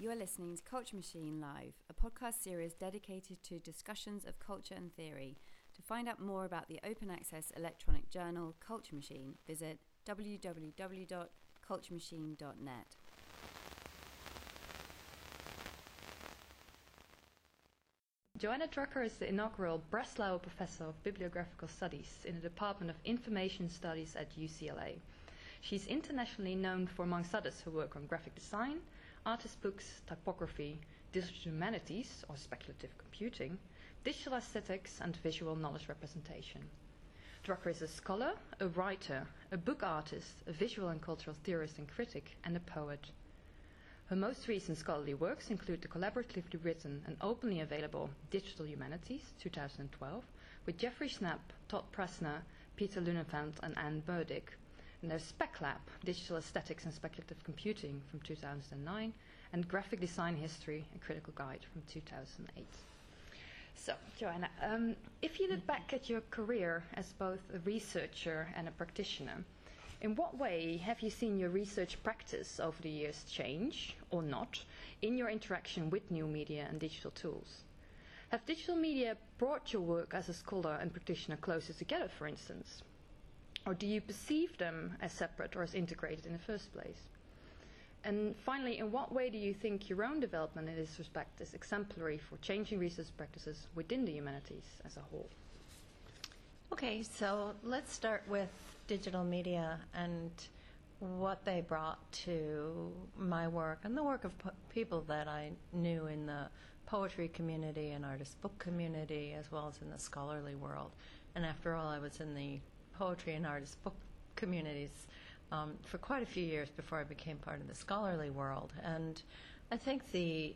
You are listening to Culture Machine Live, a podcast series dedicated to discussions of culture and theory. To find out more about the open access electronic journal Culture Machine, visit www.culturemachine.net. Johanna Drucker is the inaugural Breslauer Professor of Bibliographical Studies in the Department of Information Studies at UCLA. She's internationally known for, amongst others, her work on graphic design, artist books, typography, digital humanities or speculative computing, digital aesthetics, and visual knowledge representation. Drucker is a scholar, a writer, a book artist, a visual and cultural theorist and critic, and a poet. Her most recent scholarly works include the collaboratively written and openly available Digital Humanities, 2012, with Jeffrey Schnapp, Todd Presner, Peter Lunenfeld, and Anne Burdick, and there's SpecLab, Digital Aesthetics and Speculative Computing, from 2009, and Graphic Design History, a Critical Guide, from 2008. So, Johanna, um, if you look back at your career as both a researcher and a practitioner, in what way have you seen your research practice over the years change, or not, in your interaction with new media and digital tools? Have digital media brought your work as a scholar and practitioner closer together, for instance? Or do you perceive them as separate or as integrated in the first place? And finally, in what way do you think your own development in this respect is exemplary for changing research practices within the humanities as a whole? Okay, so let's start with digital media and what they brought to my work and the work of po- people that I knew in the poetry community and artist book community, as well as in the scholarly world. And after all, I was in the poetry and artist book communities um, for quite a few years before I became part of the scholarly world. And I think the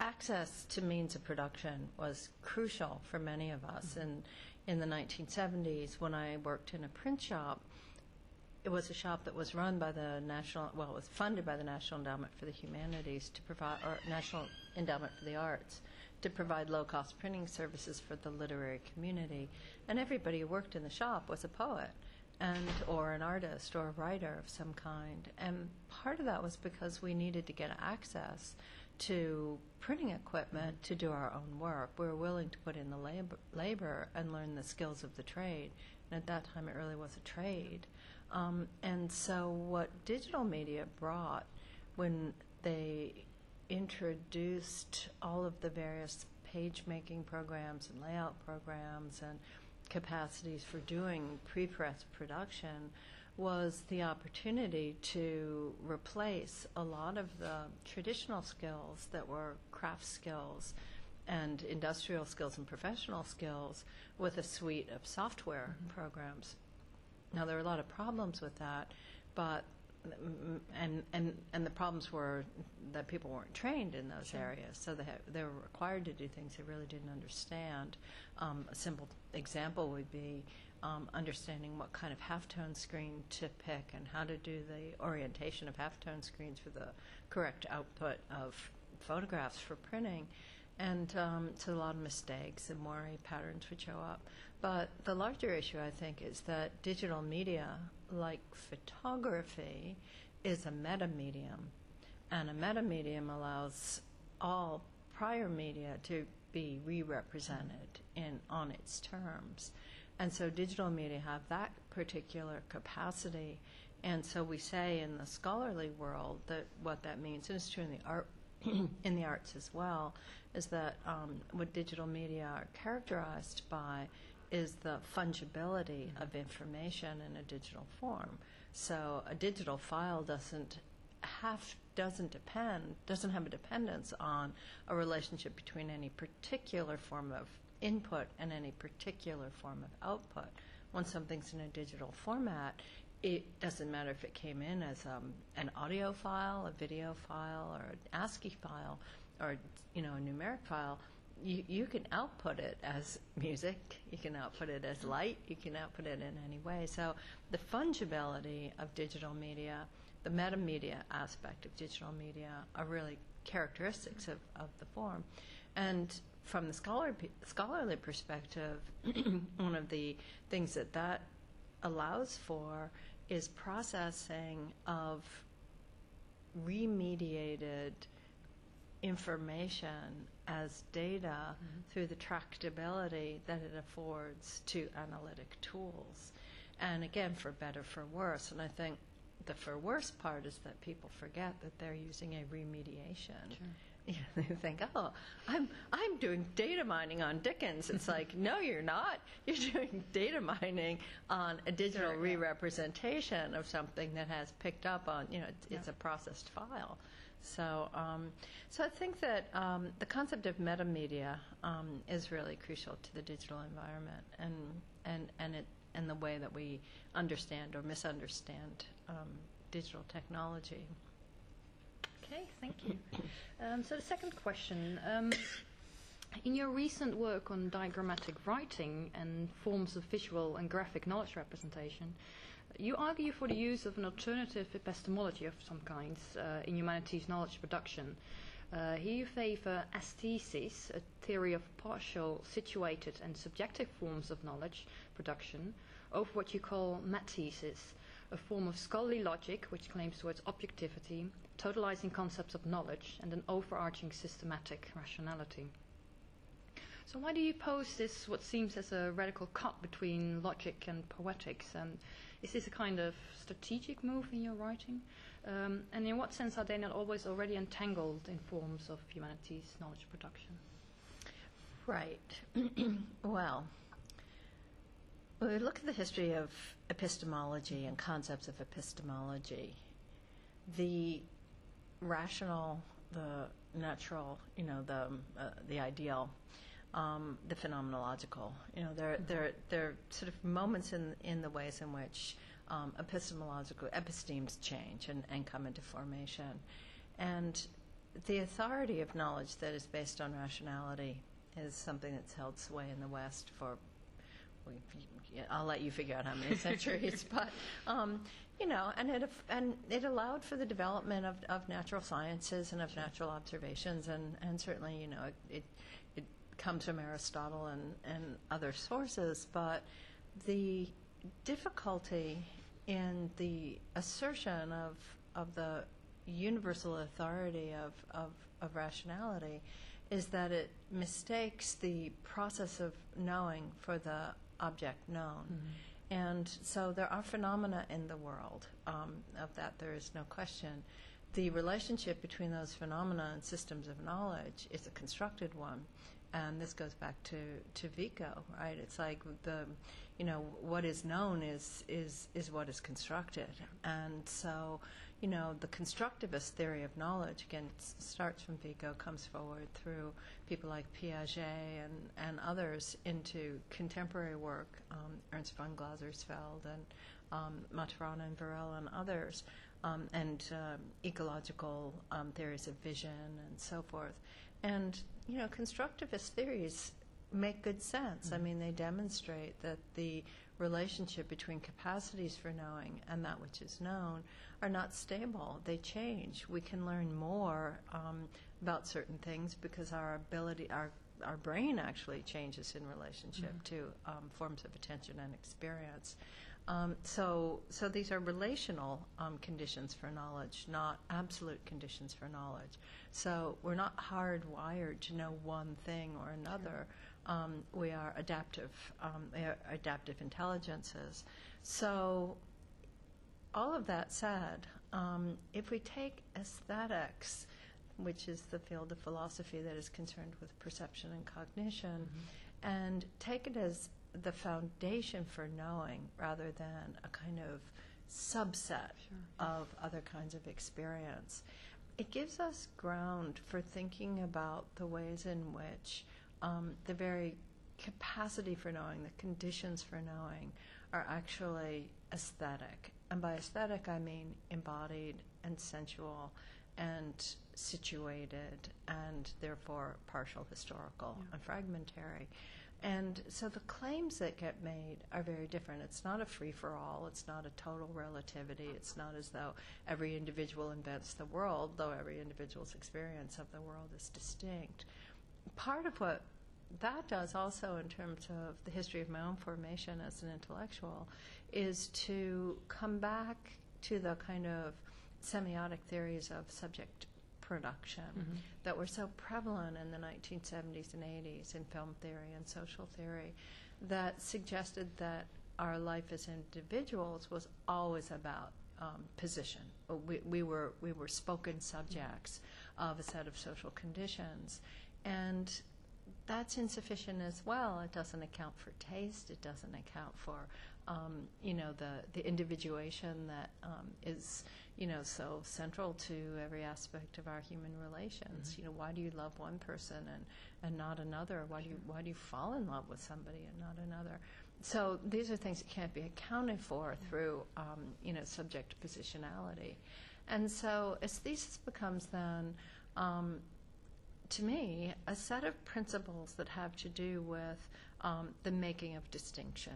access to means of production was crucial for many of us. And in the 1970s, when I worked in a print shop, it was a shop that was run by the national, well, it was funded by the National Endowment for the Humanities to provide, or National Endowment for the Arts, to provide low-cost printing services for the literary community. And everybody who worked in the shop was a poet and or an artist or a writer of some kind. And part of that was because we needed to get access to printing equipment to do our own work. We were willing to put in the labor, labor and learn the skills of the trade. And at that time, it really was a trade. Um, and so, what digital media brought when they introduced all of the various page making programs and layout programs and capacities for doing pre-press production was the opportunity to replace a lot of the traditional skills that were craft skills and industrial skills and professional skills with a suite of software mm-hmm. programs. Now there are a lot of problems with that, but and and and the problems were that people weren't trained in those sure. areas, so they ha- they were required to do things they really didn't understand. Um, a simple example would be um, understanding what kind of halftone screen to pick and how to do the orientation of halftone screens for the correct output of photographs for printing. And um, so a lot of mistakes and moire patterns would show up. But the larger issue, I think, is that digital media, like photography, is a meta medium. And a meta medium allows all prior media to be re-represented in on its terms. And so digital media have that particular capacity. And so we say in the scholarly world that what that means, and it's true in the art in the arts as well, is that um, what digital media are characterized by is the fungibility of information in a digital form. So a digital file doesn't have doesn't depend doesn't have a dependence on a relationship between any particular form of input and any particular form of output. When something's in a digital format, it doesn't matter if it came in as um, an audio file, a video file, or an ASCII file, or you know a numeric file. You, you can output it as music, you can output it as light, you can output it in any way. So the fungibility of digital media, the metamedia aspect of digital media are really characteristics of, of the form. And from the scholar, scholarly perspective, one of the things that that allows for is processing of remediated information as data through the tractability that it affords to analytic tools. And again, for better, for worse. And I think the for worse part is that people forget that they're using a remediation. You know, they think, oh, I'm, I'm doing data mining on Dickens. It's like, no, you're not. You're doing data mining on a digital Sure, re-representation of something that has picked up on, you know, it's, it's a processed file. So, um, so I think that um, the concept of metamedia um, is really crucial to the digital environment, and and and it and the way that we understand or misunderstand um, digital technology. Okay, thank you. Um, so the second question. Um, in your recent work on diagrammatic writing and forms of visual and graphic knowledge representation, you argue for the use of an alternative epistemology of some kinds uh, in humanities knowledge production. Uh, here you favor aesthesis, a theory of partial, situated, and subjective forms of knowledge production, over what you call mathesis, a form of scholarly logic which claims towards objectivity, totalizing concepts of knowledge, and an overarching systematic rationality. So why do you pose this what seems as a radical cut between logic and poetics? Um, is this a kind of strategic move in your writing? Um, and in what sense are they not always already entangled in forms of humanities knowledge production? Right. well, when we look at the history of epistemology and concepts of epistemology, the rational, the natural, you know, the uh, the ideal, um, the phenomenological, you know, there there there are sort of moments in in the ways in which um, epistemological epistemes change and, and come into formation, and the authority of knowledge that is based on rationality is something that's held sway in the West for. I'll let you figure out how many centuries, but um, you know, and it and it allowed for the development of, of natural sciences and of natural observations, and, and certainly you know it, it it comes from Aristotle and and other sources, but the difficulty in the assertion of of the universal authority of, of, of rationality is that it mistakes the process of knowing for the object known. And so there are phenomena in the world. Um, of that, there is no question. The relationship between those phenomena and systems of knowledge is a constructed one. And this goes back to, to Vico, right? It's like the, you know, what is known is, is, is what is constructed. And so, you know, the constructivist theory of knowledge, again, starts from Vico, comes forward through people like Piaget and, and others into contemporary work, um, Ernst von Glasersfeld and um, Maturana and Varela and others, um, and um, ecological um, theories of vision and so forth. And, you know, constructivist theories make good sense. I mean, they demonstrate that the relationship between capacities for knowing and that which is known are not stable. They change. We can learn more um, about certain things because our ability, our our brain actually changes in relationship to um, forms of attention and experience. Um, so, so these are relational um, conditions for knowledge, not absolute conditions for knowledge. So we're not hardwired to know one thing or another. Um, we are adaptive, um, we are adaptive intelligences. So, all of that said, um, if we take aesthetics, which is the field of philosophy that is concerned with perception and cognition, and take it as the foundation for knowing rather than a kind of subset of other kinds of experience. It gives us ground for thinking about the ways in which um, the very capacity for knowing, the conditions for knowing, are actually aesthetic. And by aesthetic, I mean embodied and sensual and situated and therefore partial historical and fragmentary. And so the claims that get made are very different. It's not a free for all, it's not a total relativity, it's not as though every individual invents the world, though every individual's experience of the world is distinct. Part of what that does also in terms of the history of my own formation as an intellectual is to come back to the kind of semiotic theories of subject production that were so prevalent in the 1970s and 80s in film theory and social theory that suggested that our life as individuals was always about um, position. We, we, were, we were spoken subjects of a set of social conditions. And that's insufficient as well. It doesn't account for taste. It doesn't account for, um, you know, the, the individuation that um, is, you know, so central to every aspect of our human relations. Mm-hmm. You know, why do you love one person and, and not another? Why do you why do you fall in love with somebody and not another? So these are things that can't be accounted for through, um, you know, subject positionality. And so aesthesis becomes then, um, to me, a set of principles that have to do with um, the making of distinction.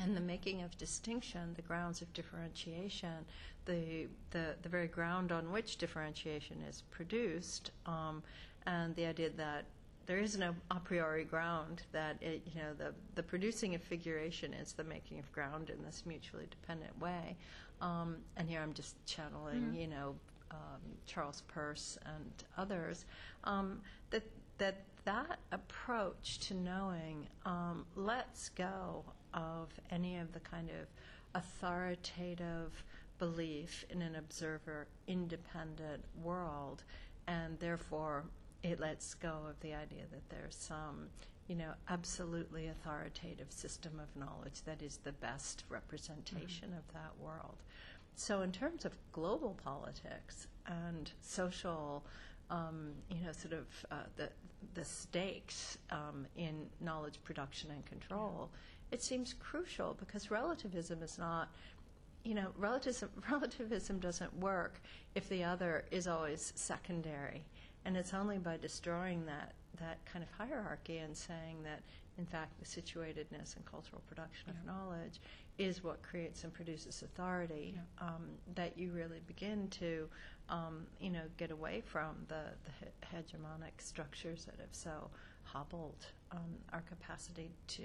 And the making of distinction, the grounds of differentiation, the, the, the very ground on which differentiation is produced, um, and the idea that there is no a priori ground that it, you know the the producing of figuration is the making of ground in this mutually dependent way. Um, and here I'm just channeling, you know, um, Charles Peirce and others. Um, that that that approach to knowing um, lets go of any of the kind of authoritative belief in an observer independent world, and therefore it lets go of the idea that there's some, you know, absolutely authoritative system of knowledge that is the best representation of that world. So, in terms of global politics and social, um, you know, sort of uh, the the stakes um, in knowledge production and control, it seems crucial because relativism is not you know, relativism, relativism doesn't work if the other is always secondary. And it's only by destroying that, that kind of hierarchy and saying that, in fact, the situatedness and cultural production of knowledge is what creates and produces authority um, that you really begin to, um, you know, get away from the, the hegemonic structures that have so hobbled um, our capacity to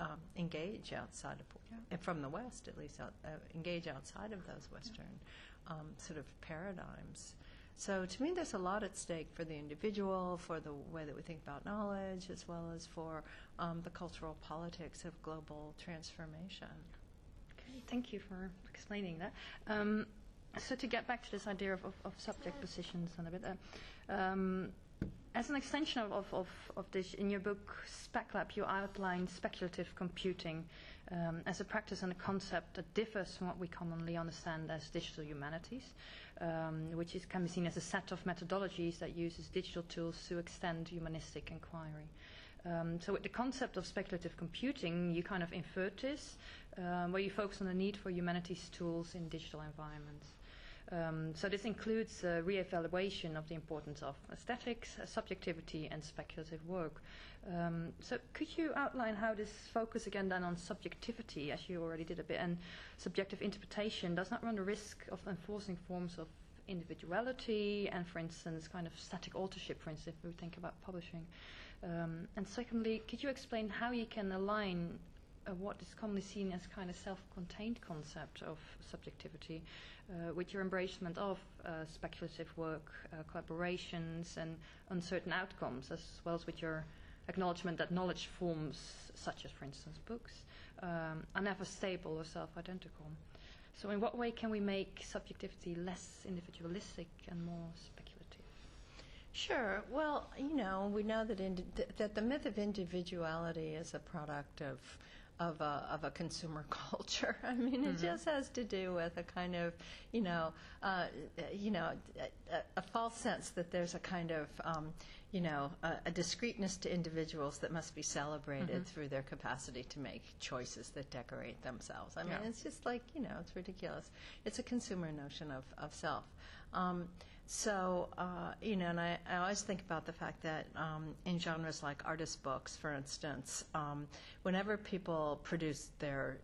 um, engage outside of, and from the West at least, out, uh, engage outside of those Western um, sort of paradigms. So to me, there's a lot at stake for the individual, for the way that we think about knowledge, as well as for um, the cultural politics of global transformation. Okay, thank you for explaining that. Um, so to get back to this idea of, of, of subject positions and a bit, uh, um, as an extension of, of, of, this, in your book SpecLab, you outline speculative computing um, as a practice and a concept that differs from what we commonly understand as digital humanities, um, which is, can be seen as a set of methodologies that uses digital tools to extend humanistic inquiry. Um, so with the concept of speculative computing, you kind of invert this, um, where you focus on the need for humanities tools in digital environments. Um, so this includes a re-evaluation of the importance of aesthetics, subjectivity, and speculative work. Um, so could you outline how this focus again then on subjectivity, as you already did a bit, and subjective interpretation does not run the risk of enforcing forms of individuality and, for instance, kind of static authorship, for instance, if we think about publishing. Um, and secondly, could you explain how you can align uh, what is commonly seen as kind of self-contained concept of subjectivity uh, with your embracement of uh, speculative work, uh, collaborations, and uncertain outcomes, as well as with your acknowledgement that knowledge forms, such as, for instance, books, um, are never stable or self-identical. So, in what way can we make subjectivity less individualistic and more speculative? Sure. Well, you know, we know that that the myth of individuality is a product of of a, of a consumer culture. I mean, it just has to do with a kind of, you know, uh, you know, a, a, false sense that there's a kind of, um, you know, a, a discreteness to individuals that must be celebrated through their capacity to make choices that decorate themselves. I mean, Yeah. it's just like, you know, it's ridiculous. It's a consumer notion of, of self. Um, so, uh, you know, and I, I always think about the fact that um, in genres like artist books, for instance, um, whenever people produce their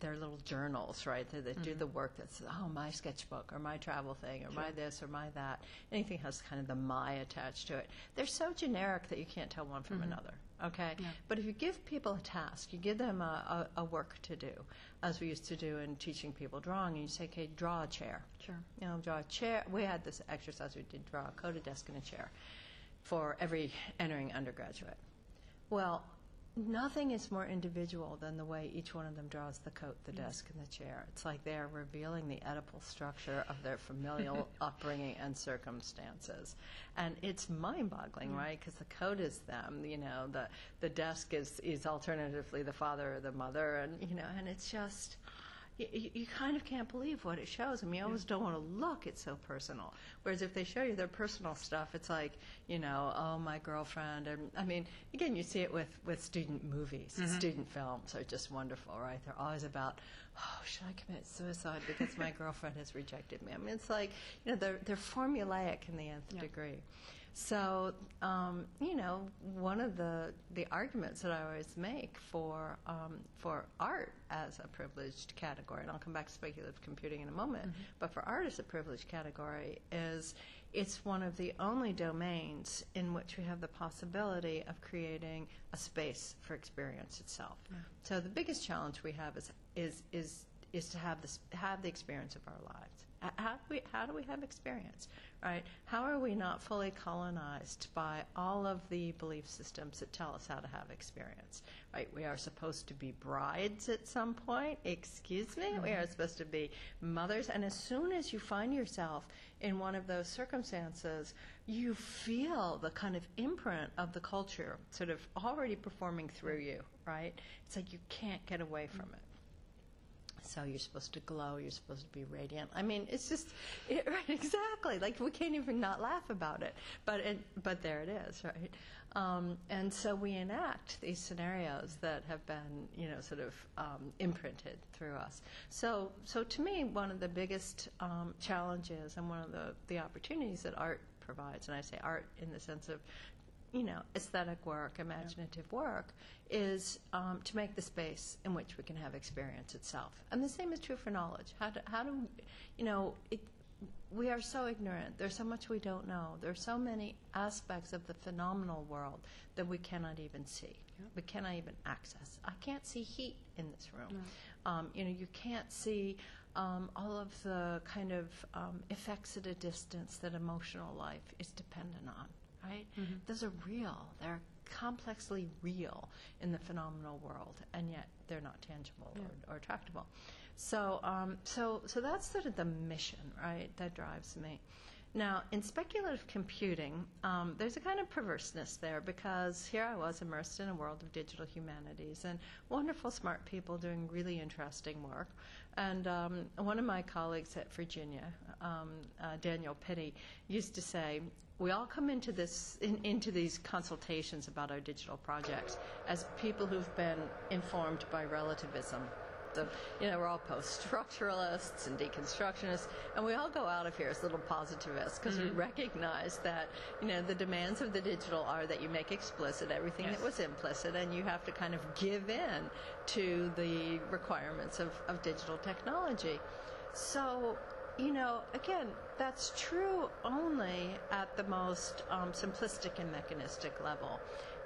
their little journals, right? They, they do the work that's, oh, my sketchbook or my travel thing or my this or my that. Anything has kind of the my attached to it. They're so generic that you can't tell one from another. Okay? Yeah. But if you give people a task, you give them a, a, a work to do, as we used to do in teaching people drawing, and you say, okay, draw a chair. Sure. You know, draw a chair. We had this exercise, we did draw a coated desk and a chair for every entering undergraduate. Well, nothing is more individual than the way each one of them draws the coat, the desk, and the chair. It's like they're revealing the Oedipal structure of their familial upbringing and circumstances. And it's mind boggling, right? Because the coat is them, you know, the, the desk is, is alternatively the father or the mother, and, you know, and it's just. You, you kind of can't believe what it shows. I mean, you always don't want to look. It's so personal. Whereas if they show you their personal stuff, it's like, you know, oh, my girlfriend. And I mean, again, you see it with, with student movies. Mm-hmm. Student films are just wonderful, right? They're always about, oh, should I commit suicide because my girlfriend has rejected me? I mean, it's like, you know, they're, they're formulaic in the nth Yeah. degree. So, um, you know, one of the, the arguments that I always make for, um, for art as a privileged category, and I'll come back to speculative computing in a moment, but for art as a privileged category is it's one of the only domains in which we have the possibility of creating a space for experience itself. So the biggest challenge we have is, is, is, is to have, this, have the experience of our lives. How do, we, how do we have experience, right? How are we not fully colonized by all of the belief systems that tell us how to have experience, right? We are supposed to be brides at some point. Excuse me? We mm-hmm. are supposed to be mothers. And as soon as you find yourself in one of those circumstances, you feel the kind of imprint of the culture sort of already performing through you, right? It's like you can't get away from mm-hmm. it. So you're supposed to glow. You're supposed to be radiant. I mean, it's just it, right, exactly like we can't even not laugh about it. But it, but there it is, right? Um, and so we enact these scenarios that have been, you know, sort of um, imprinted through us. So so to me, one of the biggest um, challenges and one of the the opportunities that art provides, and I say art in the sense of you know, aesthetic work, imaginative work, is um, to make the space in which we can have experience itself. And the same is true for knowledge. How do, how do you know, it, we are so ignorant. There's so much we don't know. There are so many aspects of the phenomenal world that we cannot even see. We cannot even access. I can't see heat in this room. Um, you know, you can't see um, all of the kind of um, effects at a distance that emotional life is dependent on right? Those are real. They're complexly real in the phenomenal world, and yet they're not tangible or, or tractable. So, um, so, so that's sort of the mission, right? That drives me. Now, in speculative computing, um, there's a kind of perverseness there because here I was immersed in a world of digital humanities and wonderful, smart people doing really interesting work. And um, one of my colleagues at Virginia, um, uh, Daniel Pitti, used to say, "We all come into this in, into these consultations about our digital projects as people who've been informed by relativism." The, you know, we're all post-structuralists and deconstructionists, and we all go out of here as little positivists because we recognize that, you know, the demands of the digital are that you make explicit everything that was implicit, and you have to kind of give in to the requirements of, of digital technology. So, you know, again, that's true only at the most um, simplistic and mechanistic level.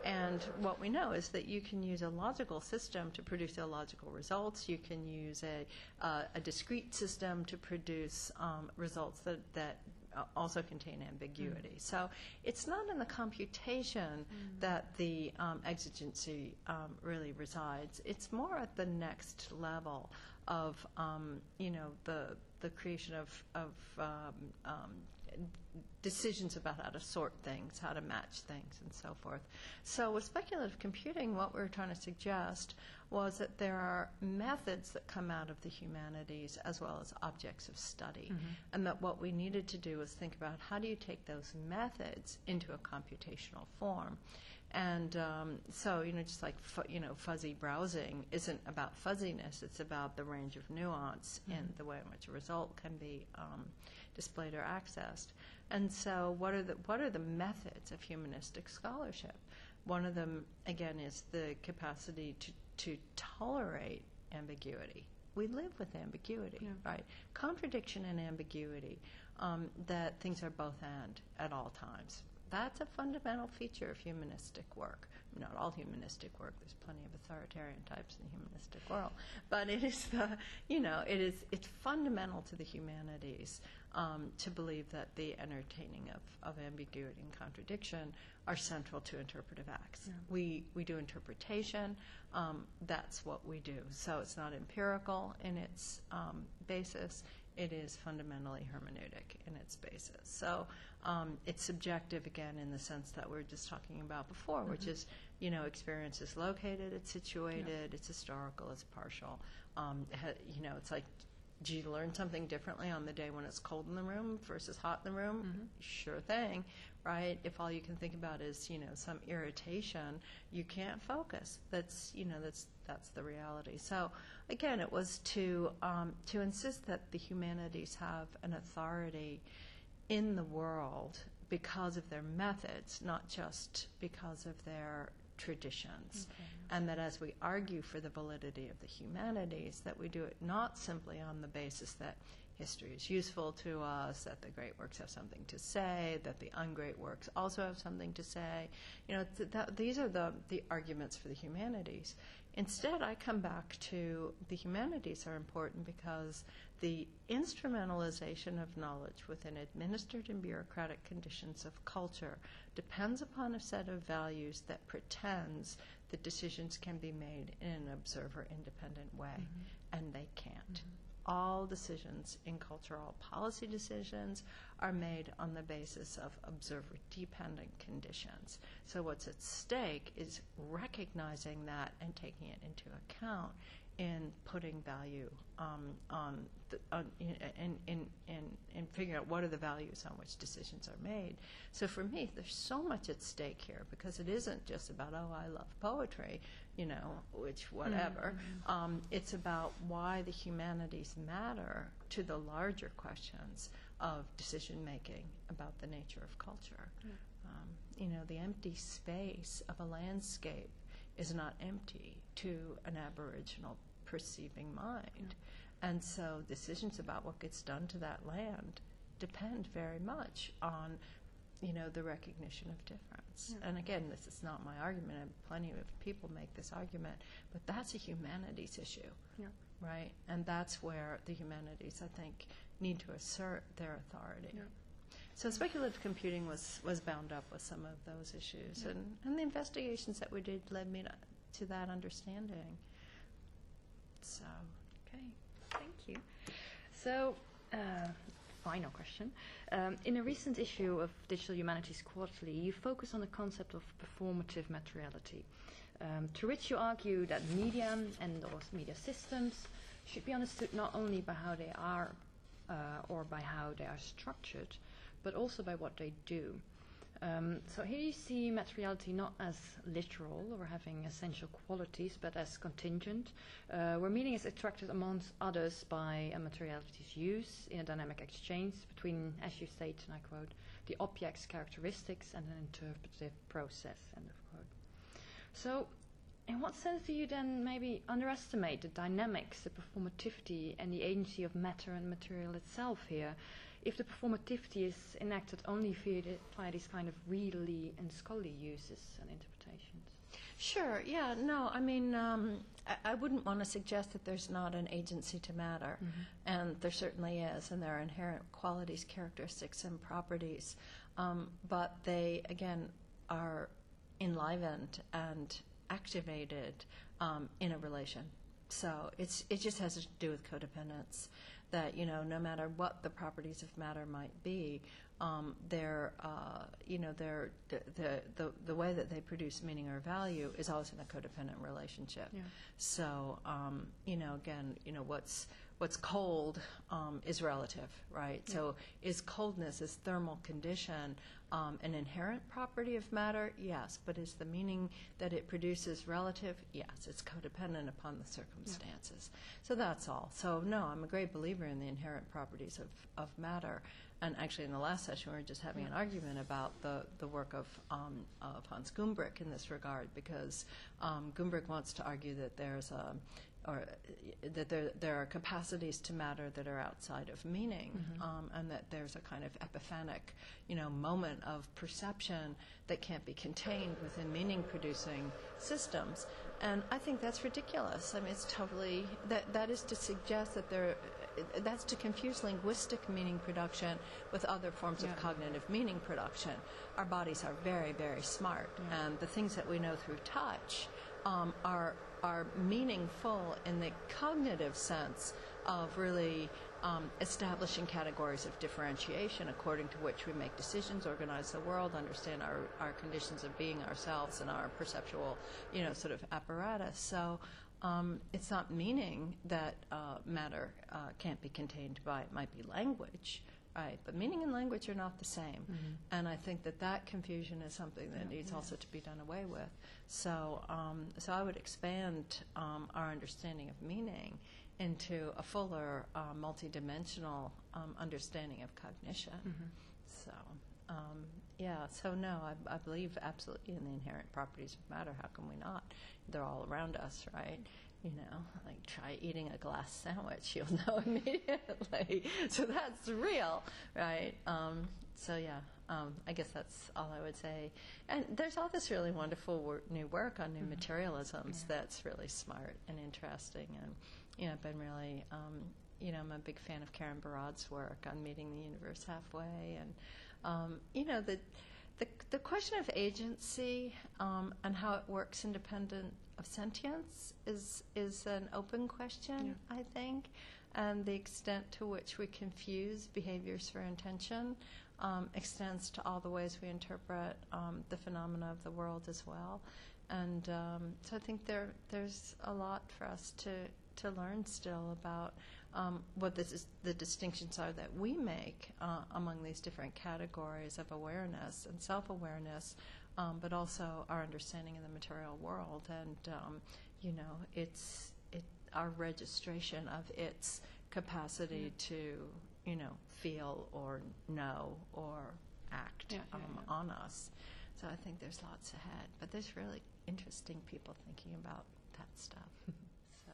And what we know is that you can use a logical system to produce illogical results. You can use a, uh, a discrete system to produce um, results that, that also contain ambiguity. So it's not in the computation that the um, exigency um, really resides. It's more at the next level of, um, you know, the the creation of of um, um, decisions about how to sort things, how to match things, and so forth. So with speculative computing, what we were trying to suggest was that there are methods that come out of the humanities as well as objects of study, and that what we needed to do was think about how do you take those methods into a computational form. And um, so, you know, just like fu- you know, fuzzy browsing isn't about fuzziness; it's about the range of nuance in the way in which a result can be um, displayed or accessed. And so, what are the what are the methods of humanistic scholarship? One of them, again, is the capacity to to tolerate ambiguity. We live with ambiguity, right? Contradiction and ambiguity. Um, that things are both and at all times. That's a fundamental feature of humanistic work. Not all humanistic work. There's plenty of authoritarian types in the humanistic world, but it is the, you know, it is it's fundamental to the humanities um, to believe that the entertaining of, of ambiguity and contradiction are central to interpretive acts. Yeah. We we do interpretation. Um, that's what we do. So it's not empirical in its um, basis it is fundamentally hermeneutic in its basis. So um, it's subjective again in the sense that we are just talking about before, mm-hmm. which is you know experience is located, it's situated, it's historical, it's partial. Um, ha- you know, it's like. Do you learn something differently on the day when it's cold in the room versus hot in the room? Mm-hmm. Sure thing, right? If all you can think about is, you know, some irritation, you can't focus. That's, you know, that's that's the reality. So again, it was to um, to insist that the humanities have an authority in the world because of their methods, not just because of their traditions. Okay. And that as we argue for the validity of the humanities, that we do it not simply on the basis that history is useful to us, that the great works have something to say, that the ungreat works also have something to say. You know, th- that, these are the, the arguments for the humanities. Instead, I come back to the humanities are important because the instrumentalization of knowledge within administered and bureaucratic conditions of culture depends upon a set of values that pretends that decisions can be made in an observer independent way, mm-hmm. and they can't. Mm-hmm all decisions in culture, all policy decisions are made on the basis of observer dependent conditions. So, what's at stake is recognizing that and taking it into account in putting value um, on, the, on in, in, in, in figuring out what are the values on which decisions are made. So for me, there's so much at stake here because it isn't just about oh I love poetry, you know, which whatever. Mm-hmm. Um, it's about why the humanities matter to the larger questions of decision making about the nature of culture. Um, you know, the empty space of a landscape is not empty to an Aboriginal perceiving mind. And so decisions about what gets done to that land depend very much on you know the recognition of difference. Yeah. And again, this is not my argument. And plenty of people make this argument, but that's a humanities issue, yeah. right? And that's where the humanities, I think, need to assert their authority. Yeah. So speculative computing was, was bound up with some of those issues, and, and the investigations that we did led me to, to that understanding. So, okay, thank you. So, uh, final question. Um, in a recent issue of Digital Humanities Quarterly, you focus on the concept of performative materiality, um, to which you argue that media and those media systems should be understood not only by how they are uh, or by how they are structured, but also by what they do. Um, so here you see materiality not as literal or having essential qualities, but as contingent, uh, where meaning is attracted amongst others by a materiality's use in a dynamic exchange between, as you state, and I quote, the object's characteristics and an interpretive process, end of quote. So in what sense do you then maybe underestimate the dynamics, the performativity, and the agency of matter and material itself here? If the performativity is enacted only via, the, via these kind of really and scholarly uses and interpretations. Sure, yeah, no, I mean, um, I, I, wouldn't want to suggest that there's not an agency to matter, mm-hmm. and there certainly is, and there are inherent qualities, characteristics, and properties, um, but they, again, are enlivened and activated um, in a relation. So it's it just has to do with codependence that you know no matter what the properties of matter might be, um, their uh, you know their the, the, the the way that they produce meaning or value is always in a codependent relationship. Yeah. So um, you know again you know what's what's cold um, is relative, right? Yeah. So is coldness, is thermal condition um, an inherent property of matter? Yes. But is the meaning that it produces relative? Yes. It's codependent upon the circumstances. Yeah. So that's all. So, no, I'm a great believer in the inherent properties of, of matter. And actually, in the last session, we were just having yeah. an argument about the, the work of, um, of Hans Gumbrecht in this regard, because um, Gumbrecht wants to argue that there's a or that there, there are capacities to matter that are outside of meaning, um, and that there's a kind of epiphanic, you know, moment of perception that can't be contained within meaning-producing systems. And I think that's ridiculous. I mean, it's totally that that is to suggest that there. That's to confuse linguistic meaning production with other forms Yeah. of cognitive meaning production. Our bodies are very, very smart, and the things that we know through touch um, are are meaningful in the cognitive sense of really um, establishing categories of differentiation according to which we make decisions, organize the world, understand our, our conditions of being ourselves and our perceptual, you know, sort of apparatus. So um, it's not meaning that uh, matter uh, can't be contained by it might be language, right? But meaning and language are not the same, and I think that that confusion is something that needs also to be done away with. So, um, so I would expand um, our understanding of meaning into a fuller, uh, multidimensional um, understanding of cognition. So, um, yeah, so no, I, I believe absolutely in the inherent properties of matter. How can we not? They're all around us, right? You know, like try eating a glass sandwich, you'll know immediately. so that's real, right? Um, so yeah, um, I guess that's all I would say. And there's all this really wonderful work, new work on new materialisms that's really smart and interesting. And you know, I've been really, um, you know, I'm a big fan of Karen Barad's work on meeting the universe halfway, and um, you know, the, the the question of agency um, and how it works independent of sentience is is an open question, I think, and the extent to which we confuse behaviors for intention um, extends to all the ways we interpret um, the phenomena of the world as well. And um, so I think there there's a lot for us to to learn still about um, what this is, the distinctions are that we make uh, among these different categories of awareness and self-awareness, um, but also our understanding of the material world and um, you know its it our registration of its capacity to you know feel or know or act Yeah, yeah, um, yeah. on us. So I think there's lots ahead, but there's really interesting people thinking about that stuff. so.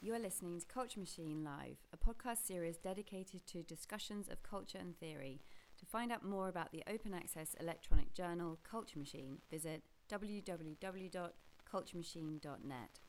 You are listening to Culture Machine Live, a podcast series dedicated to discussions of culture and theory. To find out more about the open access electronic journal Culture Machine, visit www.culturemachine.net.